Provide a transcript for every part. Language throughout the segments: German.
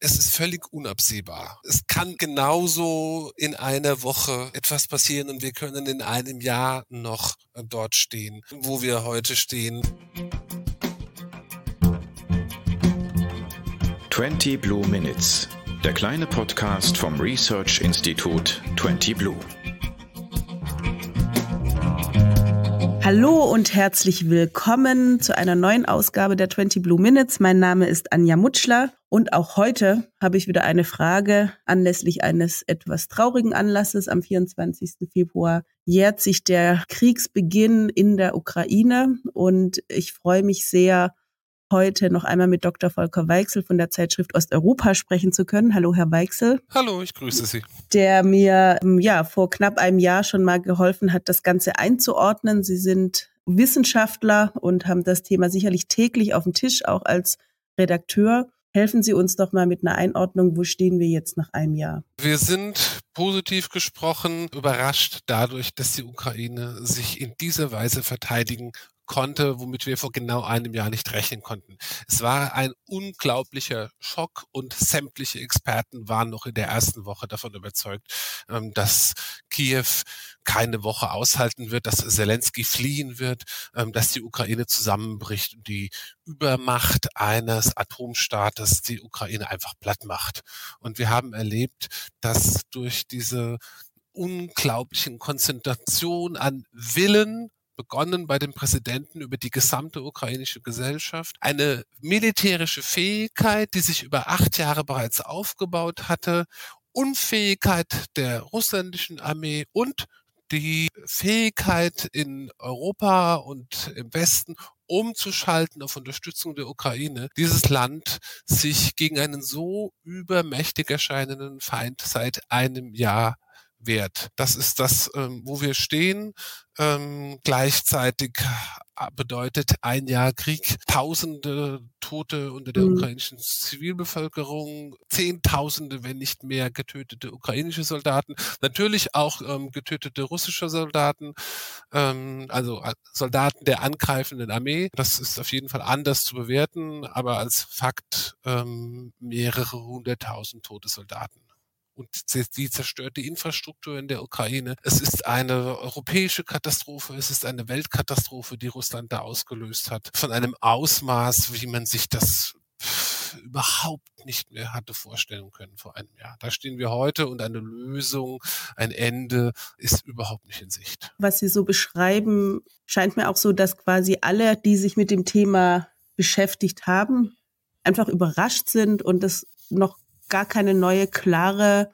es ist völlig unabsehbar. Es kann genauso in einer Woche etwas passieren und wir können in einem Jahr noch dort stehen, wo wir heute stehen. 20 Blue Minutes, der kleine Podcast vom Research Institut 20 Blue. Hallo und herzlich willkommen zu einer neuen Ausgabe der 20 Blue Minutes. Mein Name ist Anja Mutschler und auch heute habe ich wieder eine Frage anlässlich eines etwas traurigen Anlasses. Am 24. Februar jährt sich der Kriegsbeginn in der Ukraine und ich freue mich sehr, heute noch einmal mit Dr. Volker Weichsel von der Zeitschrift Osteuropa sprechen zu können. Hallo, Herr Weichsel. Hallo, ich grüße Sie. Der mir ähm, ja vor knapp einem Jahr schon mal geholfen hat, das Ganze einzuordnen. Sie sind Wissenschaftler und haben das Thema sicherlich täglich auf dem Tisch, auch als Redakteur. Helfen Sie uns doch mal mit einer Einordnung, wo stehen wir jetzt nach einem Jahr? Wir sind positiv gesprochen überrascht dadurch, dass die Ukraine sich in dieser Weise verteidigen konnte, womit wir vor genau einem Jahr nicht rechnen konnten. Es war ein unglaublicher Schock und sämtliche Experten waren noch in der ersten Woche davon überzeugt, ähm, dass Kiew keine Woche aushalten wird, dass Zelensky fliehen wird, ähm, dass die Ukraine zusammenbricht und die Übermacht eines Atomstaates die Ukraine einfach platt macht. Und wir haben erlebt, dass durch diese unglaublichen Konzentration an Willen begonnen bei dem Präsidenten über die gesamte ukrainische Gesellschaft. Eine militärische Fähigkeit, die sich über acht Jahre bereits aufgebaut hatte, Unfähigkeit der russländischen Armee und die Fähigkeit in Europa und im Westen umzuschalten auf Unterstützung der Ukraine, dieses Land sich gegen einen so übermächtig erscheinenden Feind seit einem Jahr wert. Das ist das, ähm, wo wir stehen. Ähm, gleichzeitig äh, bedeutet ein Jahr Krieg Tausende Tote unter der mhm. ukrainischen Zivilbevölkerung, Zehntausende, wenn nicht mehr getötete ukrainische Soldaten, natürlich auch ähm, getötete russische Soldaten, ähm, also äh, Soldaten der angreifenden Armee. Das ist auf jeden Fall anders zu bewerten, aber als Fakt ähm, mehrere hunderttausend tote Soldaten und die zerstörte Infrastruktur in der Ukraine. Es ist eine europäische Katastrophe, es ist eine Weltkatastrophe, die Russland da ausgelöst hat, von einem Ausmaß, wie man sich das überhaupt nicht mehr hatte vorstellen können vor einem Jahr. Da stehen wir heute und eine Lösung, ein Ende ist überhaupt nicht in Sicht. Was Sie so beschreiben, scheint mir auch so, dass quasi alle, die sich mit dem Thema beschäftigt haben, einfach überrascht sind und es noch gar keine neue klare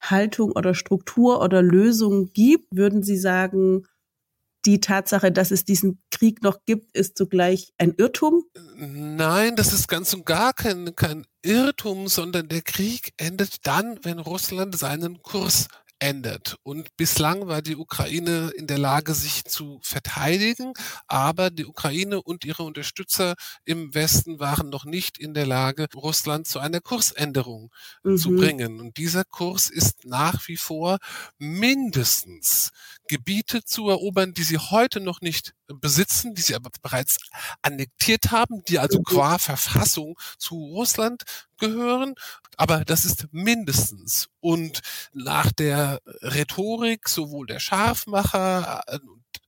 Haltung oder Struktur oder Lösung gibt, würden Sie sagen, die Tatsache, dass es diesen Krieg noch gibt, ist zugleich ein Irrtum? Nein, das ist ganz und gar kein, kein Irrtum, sondern der Krieg endet dann, wenn Russland seinen Kurs ändert. Und bislang war die Ukraine in der Lage, sich zu verteidigen, aber die Ukraine und ihre Unterstützer im Westen waren noch nicht in der Lage, Russland zu einer Kursänderung mhm. zu bringen. Und dieser Kurs ist nach wie vor mindestens Gebiete zu erobern, die sie heute noch nicht besitzen, die sie aber bereits annektiert haben, die also mhm. qua Verfassung zu Russland gehören. Aber das ist mindestens. Und nach der Rhetorik sowohl der Scharfmacher äh,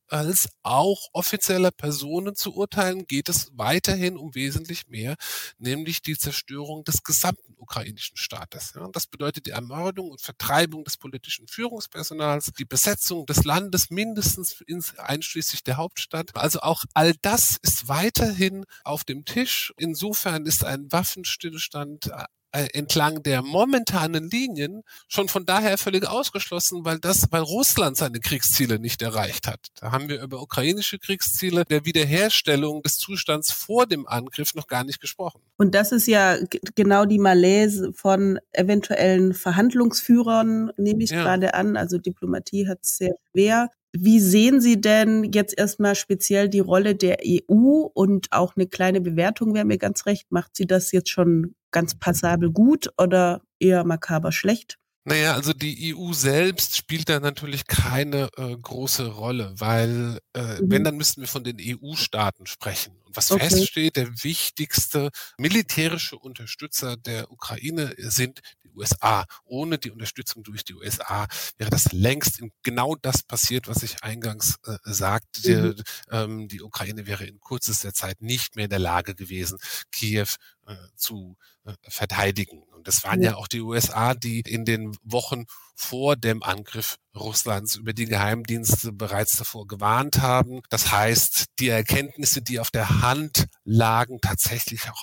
als auch offizieller Personen zu urteilen, geht es weiterhin um wesentlich mehr, nämlich die Zerstörung des gesamten ukrainischen Staates. Ja, das bedeutet die Ermordung und Vertreibung des politischen Führungspersonals, die Besetzung des Landes mindestens ins, einschließlich der Hauptstadt. Also auch all das ist weiterhin auf dem Tisch. Insofern ist ein Waffenstillstand äh, entlang der momentanen Linien schon von daher völlig ausgeschlossen, weil das, weil Russland seine Kriegsziele nicht erreicht hat. Da haben wir über ukrainische Kriegsziele der Wiederherstellung des Zustands vor dem Angriff noch gar nicht gesprochen. Und das ist ja genau die Malaise von eventuellen Verhandlungsführern, nehme ich ja. gerade an. Also Diplomatie hat es sehr schwer. Wie sehen Sie denn jetzt erstmal speziell die Rolle der EU und auch eine kleine Bewertung wäre mir ganz recht. Macht sie das jetzt schon ganz passabel gut oder eher makaber schlecht? Naja, also die EU selbst spielt da natürlich keine äh, große Rolle, weil äh, mhm. wenn, dann müssten wir von den EU-Staaten sprechen. Und was okay. feststeht, der wichtigste militärische Unterstützer der Ukraine sind die USA. Ohne die Unterstützung durch die USA wäre das längst genau das passiert, was ich eingangs äh, sagte. Mhm. Die, ähm, die Ukraine wäre in kürzester Zeit nicht mehr in der Lage gewesen, Kiew äh, zu äh, verteidigen. Und das waren ja. ja auch die USA, die in den Wochen vor dem Angriff Russlands über die Geheimdienste bereits davor gewarnt haben. Das heißt, die Erkenntnisse, die auf der Hand lagen, tatsächlich auch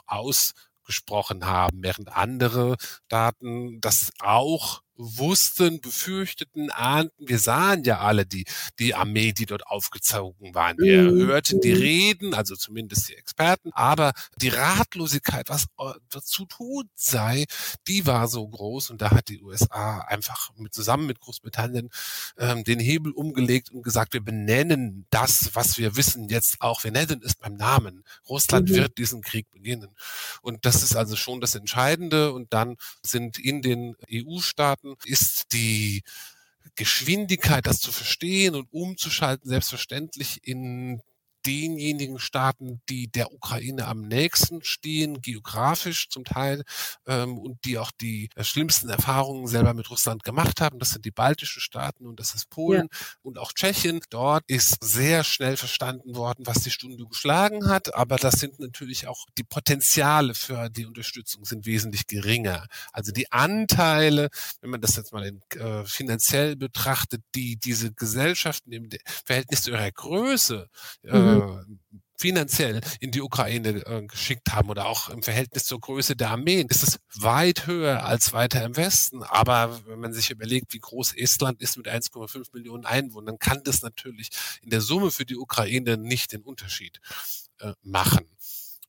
ausgesprochen haben, während andere Staaten das auch wussten, befürchteten, ahnten. Wir sahen ja alle die, die Armee, die dort aufgezogen waren. Wir mhm. hörten die mhm. Reden, also zumindest die Experten, aber die Ratlosigkeit, was zu tun sei, die war so groß und da hat die USA einfach mit, zusammen mit Großbritannien ähm, den Hebel umgelegt und gesagt, wir benennen das, was wir wissen, jetzt auch. Wir nennen es beim Namen. Russland mhm. wird diesen Krieg beginnen. Und das ist also schon das Entscheidende. Und dann sind in den EU-Staaten Staaten ist die Geschwindigkeit, das zu verstehen und umzuschalten, selbstverständlich in denjenigen Staaten, die der Ukraine am nächsten stehen, geografisch zum Teil, ähm, und die auch die äh, schlimmsten Erfahrungen selber mit Russland gemacht haben. Das sind die baltischen Staaten und das ist Polen ja. und auch Tschechien. Dort ist sehr schnell verstanden worden, was die Stunde geschlagen hat, aber das sind natürlich auch die Potenziale für die Unterstützung sind wesentlich geringer. Also die Anteile, wenn man das jetzt mal in, äh, finanziell betrachtet, die diese Gesellschaften im Verhältnis zu ihrer Größe äh, mhm äh, finanziell in die Ukraine äh, geschickt haben oder auch im Verhältnis zur Größe der Armeen, ist es weit höher als weiter im Westen. Aber wenn man sich überlegt, wie groß Estland ist mit 1,5 Millionen Einwohnern, kann das natürlich in der Summe für die Ukraine nicht den Unterschied äh, machen.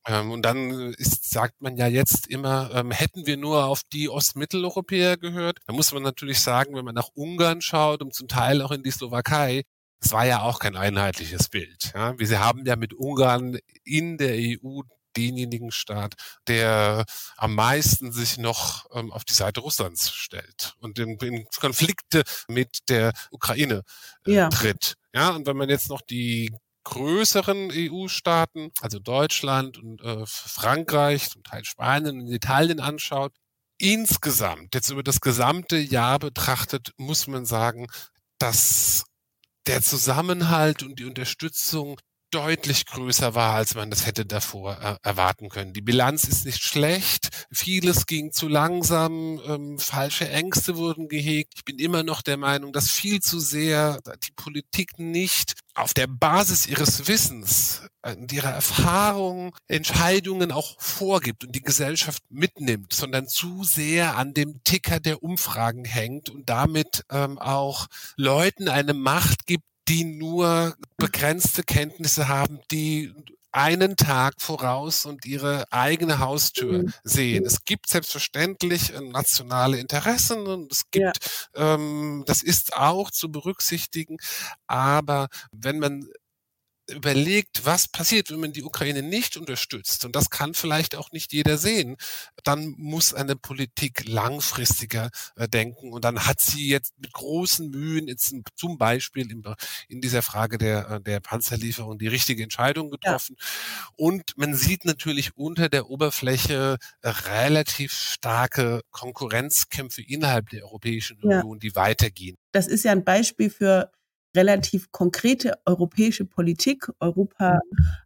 Ähm, und dann ist, sagt man ja jetzt immer, ähm, hätten wir nur auf die Ostmitteleuropäer gehört, dann muss man natürlich sagen, wenn man nach Ungarn schaut und zum Teil auch in die Slowakei, es war ja auch kein einheitliches Bild. Ja. Wir haben ja mit Ungarn in der EU denjenigen Staat, der am meisten sich noch ähm, auf die Seite Russlands stellt und in, in Konflikte mit der Ukraine äh, ja. tritt. Ja, und wenn man jetzt noch die größeren EU-Staaten, also Deutschland und äh, Frankreich, zum Teil Spanien und Italien anschaut, insgesamt, jetzt über das gesamte Jahr betrachtet, muss man sagen, dass der Zusammenhalt und die Unterstützung deutlich größer war, als man das hätte davor äh, erwarten können. Die Bilanz ist nicht schlecht, vieles ging zu langsam, ähm, falsche Ängste wurden gehegt. Ich bin immer noch der Meinung, dass viel zu sehr die Politik nicht auf der Basis ihres Wissens, äh, ihrer Erfahrung Entscheidungen auch vorgibt und die Gesellschaft mitnimmt, sondern zu sehr an dem Ticker der Umfragen hängt und damit ähm, auch Leuten eine Macht gibt, die nur begrenzte Kenntnisse haben, die einen Tag voraus und ihre eigene Haustür mhm. sehen. Es gibt selbstverständlich äh, nationale Interessen und es gibt, ja. ähm, das ist auch zu berücksichtigen, aber wenn man überlegt, was passiert, wenn man die Ukraine nicht unterstützt, und das kann vielleicht auch nicht jeder sehen, dann muss eine Politik langfristiger äh, denken. Und dann hat sie jetzt mit großen Mühen jetzt zum Beispiel in, in dieser Frage der, äh, der Panzerlieferung die richtige Entscheidung getroffen. Ja. Und man sieht natürlich unter der Oberfläche äh, relativ starke Konkurrenzkämpfe innerhalb der Europäischen Union, ja. die weitergehen. Das ist ja ein Beispiel für relativ konkrete europäische Politik. Europa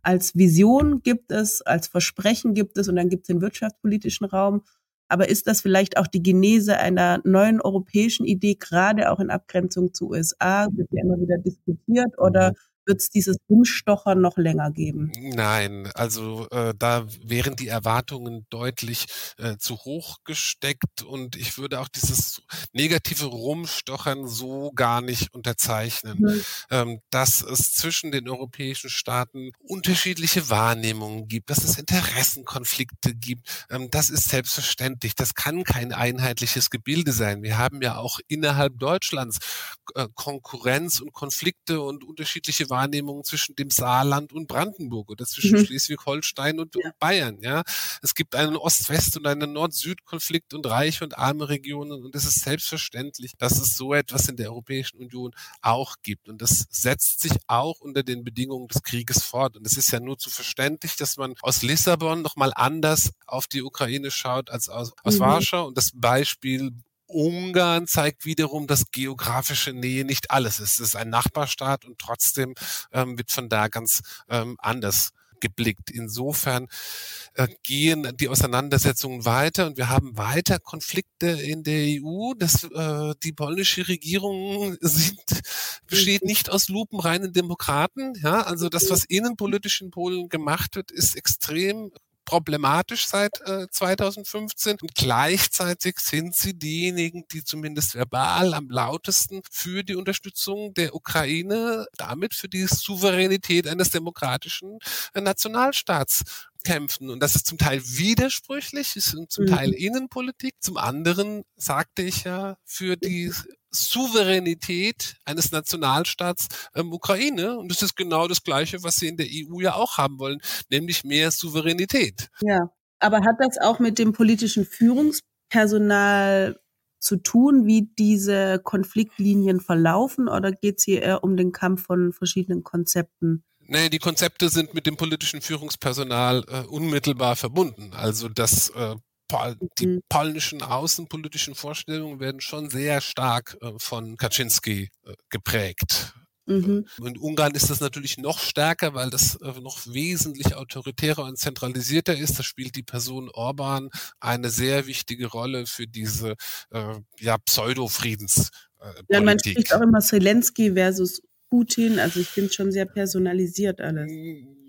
als Vision gibt es, als Versprechen gibt es und dann gibt es den wirtschaftspolitischen Raum. Aber ist das vielleicht auch die Genese einer neuen europäischen Idee, gerade auch in Abgrenzung zu USA, wird ja immer wieder diskutiert, oder wird es dieses Umstochern noch länger geben? Nein, also äh, da wären die Erwartungen deutlich äh, zu hoch gesteckt und ich würde auch dieses negative Rumstochern so gar nicht unterzeichnen, mhm. ähm, dass es zwischen den europäischen Staaten unterschiedliche Wahrnehmungen gibt, dass es Interessenkonflikte gibt. Ähm, das ist selbstverständlich. Das kann kein einheitliches Gebilde sein. Wir haben ja auch innerhalb Deutschlands äh, Konkurrenz und Konflikte und unterschiedliche Wahrnehmungen zwischen dem Saarland und Brandenburg oder zwischen mhm. Schleswig-Holstein und ja. Bayern. Ja, es gibt einen Ost-West- und einen Nord-Süd-Konflikt und reiche und arme Regionen und es ist selbstverständlich, dass es so etwas in der Europäischen Union auch gibt und das setzt sich auch unter den Bedingungen des Krieges fort und es ist ja nur zu verständlich, dass man aus Lissabon noch mal anders auf die Ukraine schaut als aus, aus mhm. Warschau und das Beispiel Ungarn zeigt wiederum, dass geografische Nähe nicht alles ist. Es ist ein Nachbarstaat und trotzdem ähm, wird von da ganz ähm, anders geblickt. Insofern äh, gehen die Auseinandersetzungen weiter und wir haben weiter Konflikte in der EU. Das, äh, die polnische Regierung sind, besteht nicht aus lupenreinen Demokraten. Ja, also das, was innenpolitisch in Polen gemacht wird, ist extrem problematisch seit äh, 2015 und gleichzeitig sind sie diejenigen, die zumindest verbal am lautesten für die Unterstützung der Ukraine, damit für die Souveränität eines demokratischen äh, Nationalstaats kämpfen. Und das ist zum Teil widersprüchlich, ist zum Teil mhm. Innenpolitik. Zum anderen sagte ich ja für die Souveränität eines Nationalstaats ähm, Ukraine. Und das ist genau das Gleiche, was sie in der EU ja auch haben wollen, nämlich mehr Souveränität. Ja, aber hat das auch mit dem politischen Führungspersonal zu tun, wie diese Konfliktlinien verlaufen, oder geht es hier eher um den Kampf von verschiedenen Konzepten? Nee, die Konzepte sind mit dem politischen Führungspersonal äh, unmittelbar verbunden. Also das äh, die mhm. polnischen außenpolitischen Vorstellungen werden schon sehr stark äh, von Kaczynski äh, geprägt. Mhm. In Ungarn ist das natürlich noch stärker, weil das äh, noch wesentlich autoritärer und zentralisierter ist. Da spielt die Person Orban eine sehr wichtige Rolle für diese äh, ja, Pseudo-Friedens. Ja, man spricht auch immer Zelensky versus Putin. Also ich finde es schon sehr personalisiert alles.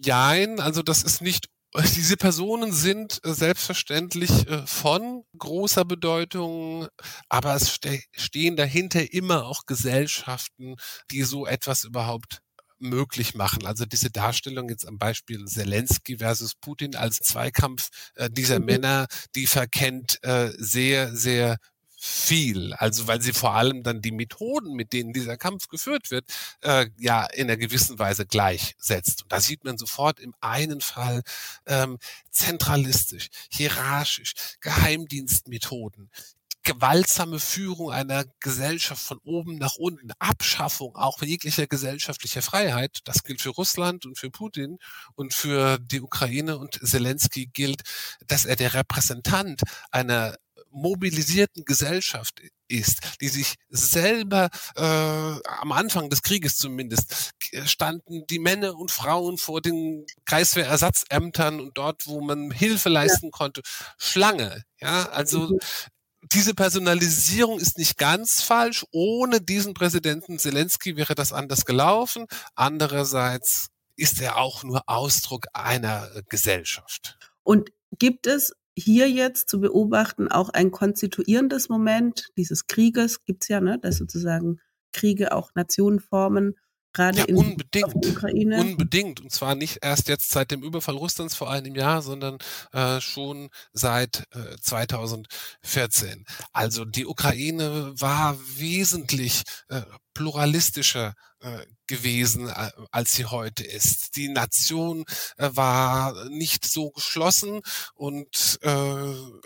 Jein, also das ist nicht diese Personen sind äh, selbstverständlich äh, von großer Bedeutung, aber es stehen dahinter immer auch Gesellschaften, die so etwas überhaupt möglich machen. Also diese Darstellung jetzt am Beispiel Zelensky versus Putin als Zweikampf äh, dieser mhm. Männer, die verkennt sehr, sehr viel. Also weil sie vor allem dann die Methoden, mit denen dieser Kampf geführt wird, äh, ja in einer gewissen Weise gleichsetzt. Und da sieht man sofort im einen Fall ähm, zentralistisch, hierarchisch, Geheimdienstmethoden, gewaltsame Führung einer Gesellschaft von oben nach unten, Abschaffung auch jeglicher gesellschaftlicher Freiheit. Das gilt für Russland und für Putin und für die Ukraine und Zelensky gilt, dass er der Repräsentant einer mobilisierten Gesellschaft ist, die sich selber äh, am Anfang des Krieges zumindest standen die Männer und Frauen vor den Kreiswehrersatzämtern und dort, wo man Hilfe leisten ja. konnte, Schlange. Ja, also mhm. diese Personalisierung ist nicht ganz falsch. Ohne diesen Präsidenten Zelensky wäre das anders gelaufen. Andererseits ist er auch nur Ausdruck einer Gesellschaft. Und gibt es hier jetzt zu beobachten auch ein konstituierendes Moment dieses Krieges gibt's ja, ne, dass sozusagen Kriege auch Nationen formen, gerade ja, in unbedingt, der Ukraine. Unbedingt. Und zwar nicht erst jetzt seit dem Überfall Russlands vor einem Jahr, sondern äh, schon seit äh, 2014. Also die Ukraine war wesentlich äh, pluralistischer äh, gewesen, äh, als sie heute ist. Die Nation äh, war nicht so geschlossen und äh,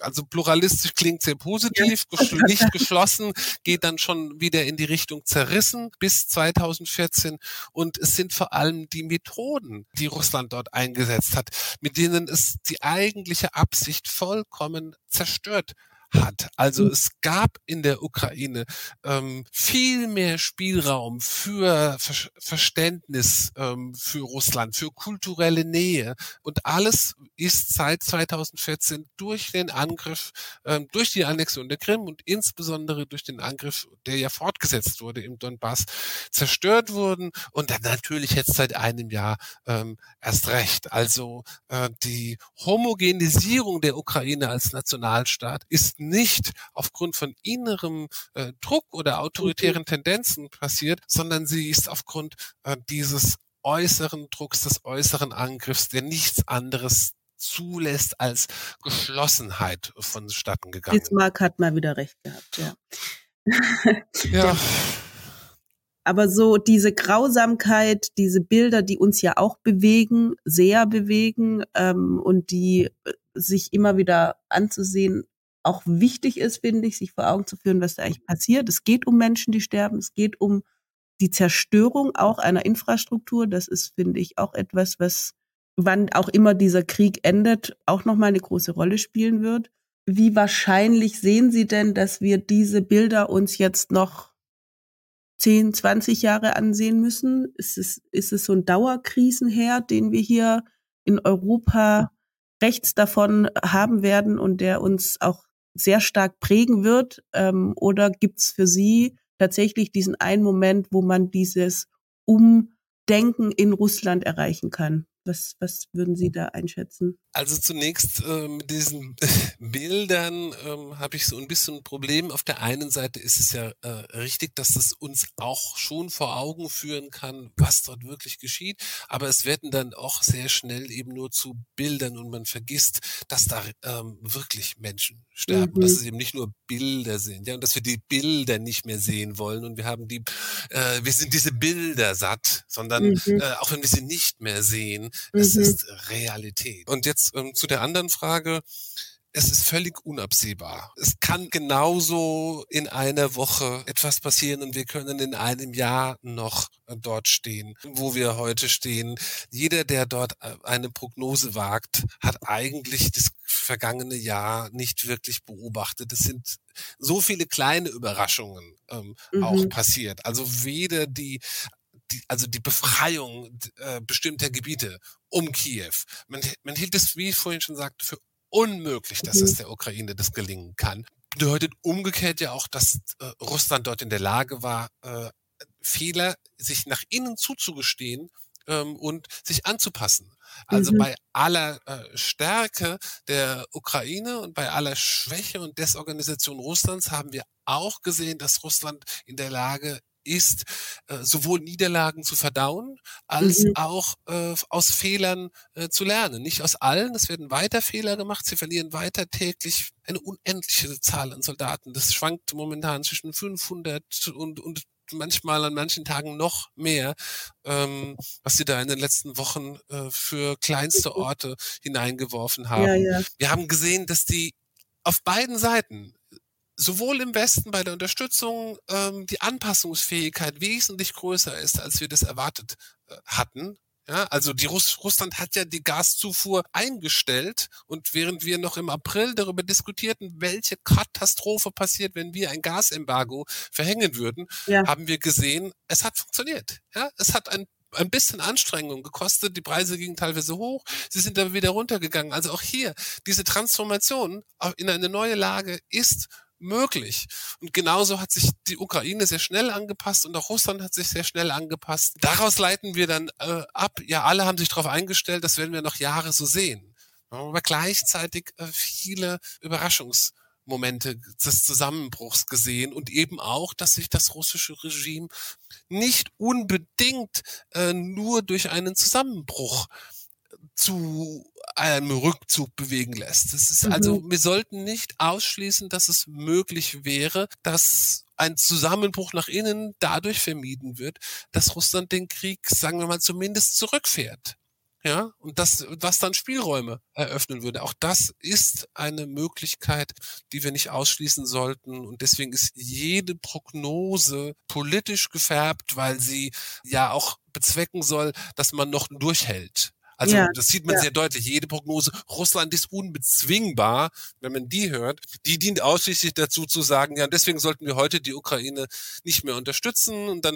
also pluralistisch klingt sehr positiv, ja. Geschl nicht geschlossen geht dann schon wieder in die Richtung zerrissen bis 2014 und es sind vor allem die Methoden, die Russland dort eingesetzt hat, mit denen es die eigentliche Absicht vollkommen zerstört hat. Also hm. es gab in der Ukraine ähm, viel mehr Spielraum für Ver Verständnis ähm, für Russland, für kulturelle Nähe. Und alles ist seit 2014 durch den Angriff, ähm, durch die Annexion der Krim und insbesondere durch den Angriff, der ja fortgesetzt wurde im Donbass, zerstört worden. Und dann natürlich jetzt seit einem Jahr ähm, erst recht. Also äh, die Homogenisierung der Ukraine als Nationalstaat ist nicht aufgrund von innerem äh, Druck oder autoritären mhm. Tendenzen passiert, sondern sie ist aufgrund äh, dieses äußeren Drucks, des äußeren Angriffs, der nichts anderes zulässt als Geschlossenheit vonstatten gegangen. Bismarck hat mal wieder recht gehabt, ja. ja. Aber so diese Grausamkeit, diese Bilder, die uns ja auch bewegen, sehr bewegen ähm, und die äh, sich immer wieder anzusehen, auch wichtig ist, finde ich, sich vor Augen zu führen, was da eigentlich passiert. Es geht um Menschen, die sterben. Es geht um die Zerstörung auch einer Infrastruktur. Das ist, finde ich, auch etwas, was, wann auch immer dieser Krieg endet, auch nochmal eine große Rolle spielen wird. Wie wahrscheinlich sehen Sie denn, dass wir diese Bilder uns jetzt noch 10, 20 Jahre ansehen müssen? Ist es, ist es so ein Dauerkrisenherd, den wir hier in Europa rechts davon haben werden und der uns auch sehr stark prägen wird? Ähm, oder gibt's für Sie tatsächlich diesen einen Moment, wo man dieses Umdenken in Russland erreichen kann? Was, was würden Sie da einschätzen? Also zunächst äh, mit diesen Bildern ähm, habe ich so ein bisschen ein Problem. Auf der einen Seite ist es ja äh, richtig, dass das uns auch schon vor Augen führen kann, was dort wirklich geschieht. Aber es werden dann auch sehr schnell eben nur zu Bildern und man vergisst, dass da ähm, wirklich Menschen sterben, mhm. dass es eben nicht nur Bilder sind, ja, und dass wir die Bilder nicht mehr sehen wollen und wir haben die, äh, wir sind diese Bilder satt, sondern mhm. äh, auch wenn wir sie nicht mehr sehen, Mhm. Es ist Realität. Und jetzt ähm, zu der anderen Frage. Es ist völlig unabsehbar. Es kann genauso in einer Woche etwas passieren und wir können in einem Jahr noch äh, dort stehen, wo wir heute stehen. Jeder, der dort äh, eine Prognose wagt, hat eigentlich das vergangene Jahr nicht wirklich beobachtet. Es sind so viele kleine Überraschungen ähm, mhm. auch passiert. Also weder die die, also die Befreiung äh, bestimmter Gebiete um Kiew. Man, man hielt es, wie ich vorhin schon sagte, für unmöglich, dass es mhm. der Ukraine das gelingen kann. Bedeutet umgekehrt ja auch, dass äh, Russland dort in der Lage war, äh, Fehler sich nach innen zuzugestehen ähm, und sich anzupassen. Also mhm. bei aller äh, Stärke der Ukraine und bei aller Schwäche und Desorganisation Russlands haben wir auch gesehen, dass Russland in der Lage ist, äh, sowohl Niederlagen zu verdauen, als mhm. auch äh, aus Fehlern äh, zu lernen. Nicht aus allen, es werden weiter Fehler gemacht, sie verlieren weiter täglich eine unendliche Zahl an Soldaten. Das schwankt momentan zwischen 500 und, und manchmal an manchen Tagen noch mehr, ähm, was sie da in den letzten Wochen äh, für kleinste mhm. Orte hineingeworfen haben. Ja, ja. Wir haben gesehen, dass die auf beiden Seiten sowohl im Westen bei der Unterstützung ähm, die Anpassungsfähigkeit wesentlich größer ist, als wir das erwartet äh, hatten. Ja, also die Russ Russland hat ja die Gaszufuhr eingestellt und während wir noch im April darüber diskutierten, welche Katastrophe passiert, wenn wir ein Gasembargo verhängen würden, ja. haben wir gesehen, es hat funktioniert. Ja, es hat ein ein bisschen Anstrengung gekostet. Die Preise gingen teilweise hoch. Sie sind aber wieder runtergegangen. Also auch hier, diese Transformation in eine neue Lage ist möglich. Und genauso hat sich die Ukraine sehr schnell angepasst und auch Russland hat sich sehr schnell angepasst. Daraus leiten wir dann äh, ab, ja, alle haben sich darauf eingestellt, das werden wir noch Jahre so sehen. Aber gleichzeitig äh, viele Überraschungsmomente des Zusammenbruchs gesehen und eben auch, dass sich das russische Regime nicht unbedingt äh, nur durch einen Zusammenbruch zu einem Rückzug bewegen lässt. Das ist also, mhm. wir sollten nicht ausschließen, dass es möglich wäre, dass ein Zusammenbruch nach innen dadurch vermieden wird, dass Russland den Krieg, sagen wir mal, zumindest zurückfährt. Ja, und das, was dann Spielräume eröffnen würde. Auch das ist eine Möglichkeit, die wir nicht ausschließen sollten. Und deswegen ist jede Prognose politisch gefärbt, weil sie ja auch bezwecken soll, dass man noch durchhält. Also ja, das sieht man ja. sehr deutlich. Jede Prognose, Russland ist unbezwingbar, wenn man die hört, die dient ausschließlich dazu zu sagen, ja, deswegen sollten wir heute die Ukraine nicht mehr unterstützen und dann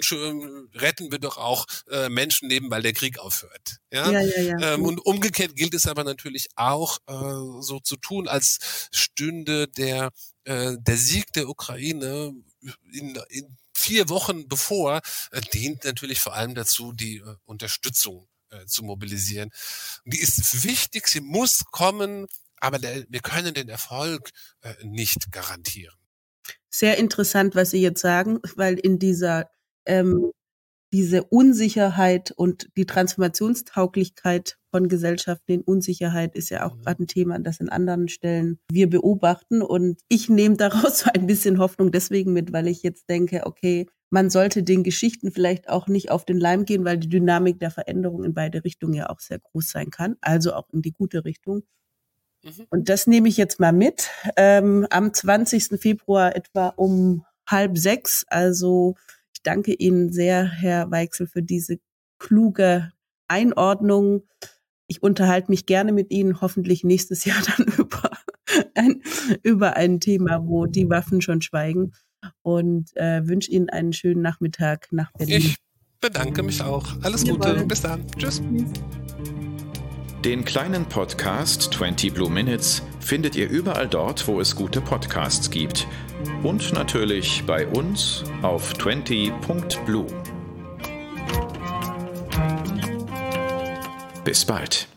retten wir doch auch äh, Menschenleben, weil der Krieg aufhört. Ja, ja, ja, ja. Ähm, und umgekehrt gilt es aber natürlich auch äh, so zu tun, als stünde der äh, der Sieg der Ukraine in, in vier Wochen bevor, äh, dient natürlich vor allem dazu, die äh, Unterstützung äh, zu mobilisieren. die ist wichtig, sie muss kommen, aber der, wir können den Erfolg äh, nicht garantieren. Sehr interessant, was Sie jetzt sagen, weil in dieser ähm, diese Unsicherheit und die Transformationstauglichkeit von Gesellschaften in Unsicherheit ist ja auch mhm. gerade ein Thema, das in anderen Stellen wir beobachten. Und ich nehme daraus so ein bisschen Hoffnung deswegen mit, weil ich jetzt denke, okay, man sollte den Geschichten vielleicht auch nicht auf den Leim gehen, weil die Dynamik der Veränderung in beide Richtungen ja auch sehr groß sein kann, also auch in die gute Richtung. Mhm. Und das nehme ich jetzt mal mit. Ähm, am 20. Februar etwa um halb sechs, also ich danke Ihnen sehr, Herr Weichsel, für diese kluge Einordnung. Ich unterhalte mich gerne mit Ihnen, hoffentlich nächstes Jahr dann über ein, über ein Thema, wo die Waffen schon schweigen. Und äh, wünsche Ihnen einen schönen Nachmittag nach Berlin. Ich bedanke mich auch. Alles Gute. Bis dann. Tschüss. Den kleinen Podcast 20 Blue Minutes findet ihr überall dort, wo es gute Podcasts gibt. Und natürlich bei uns auf 20.blue. Bis bald.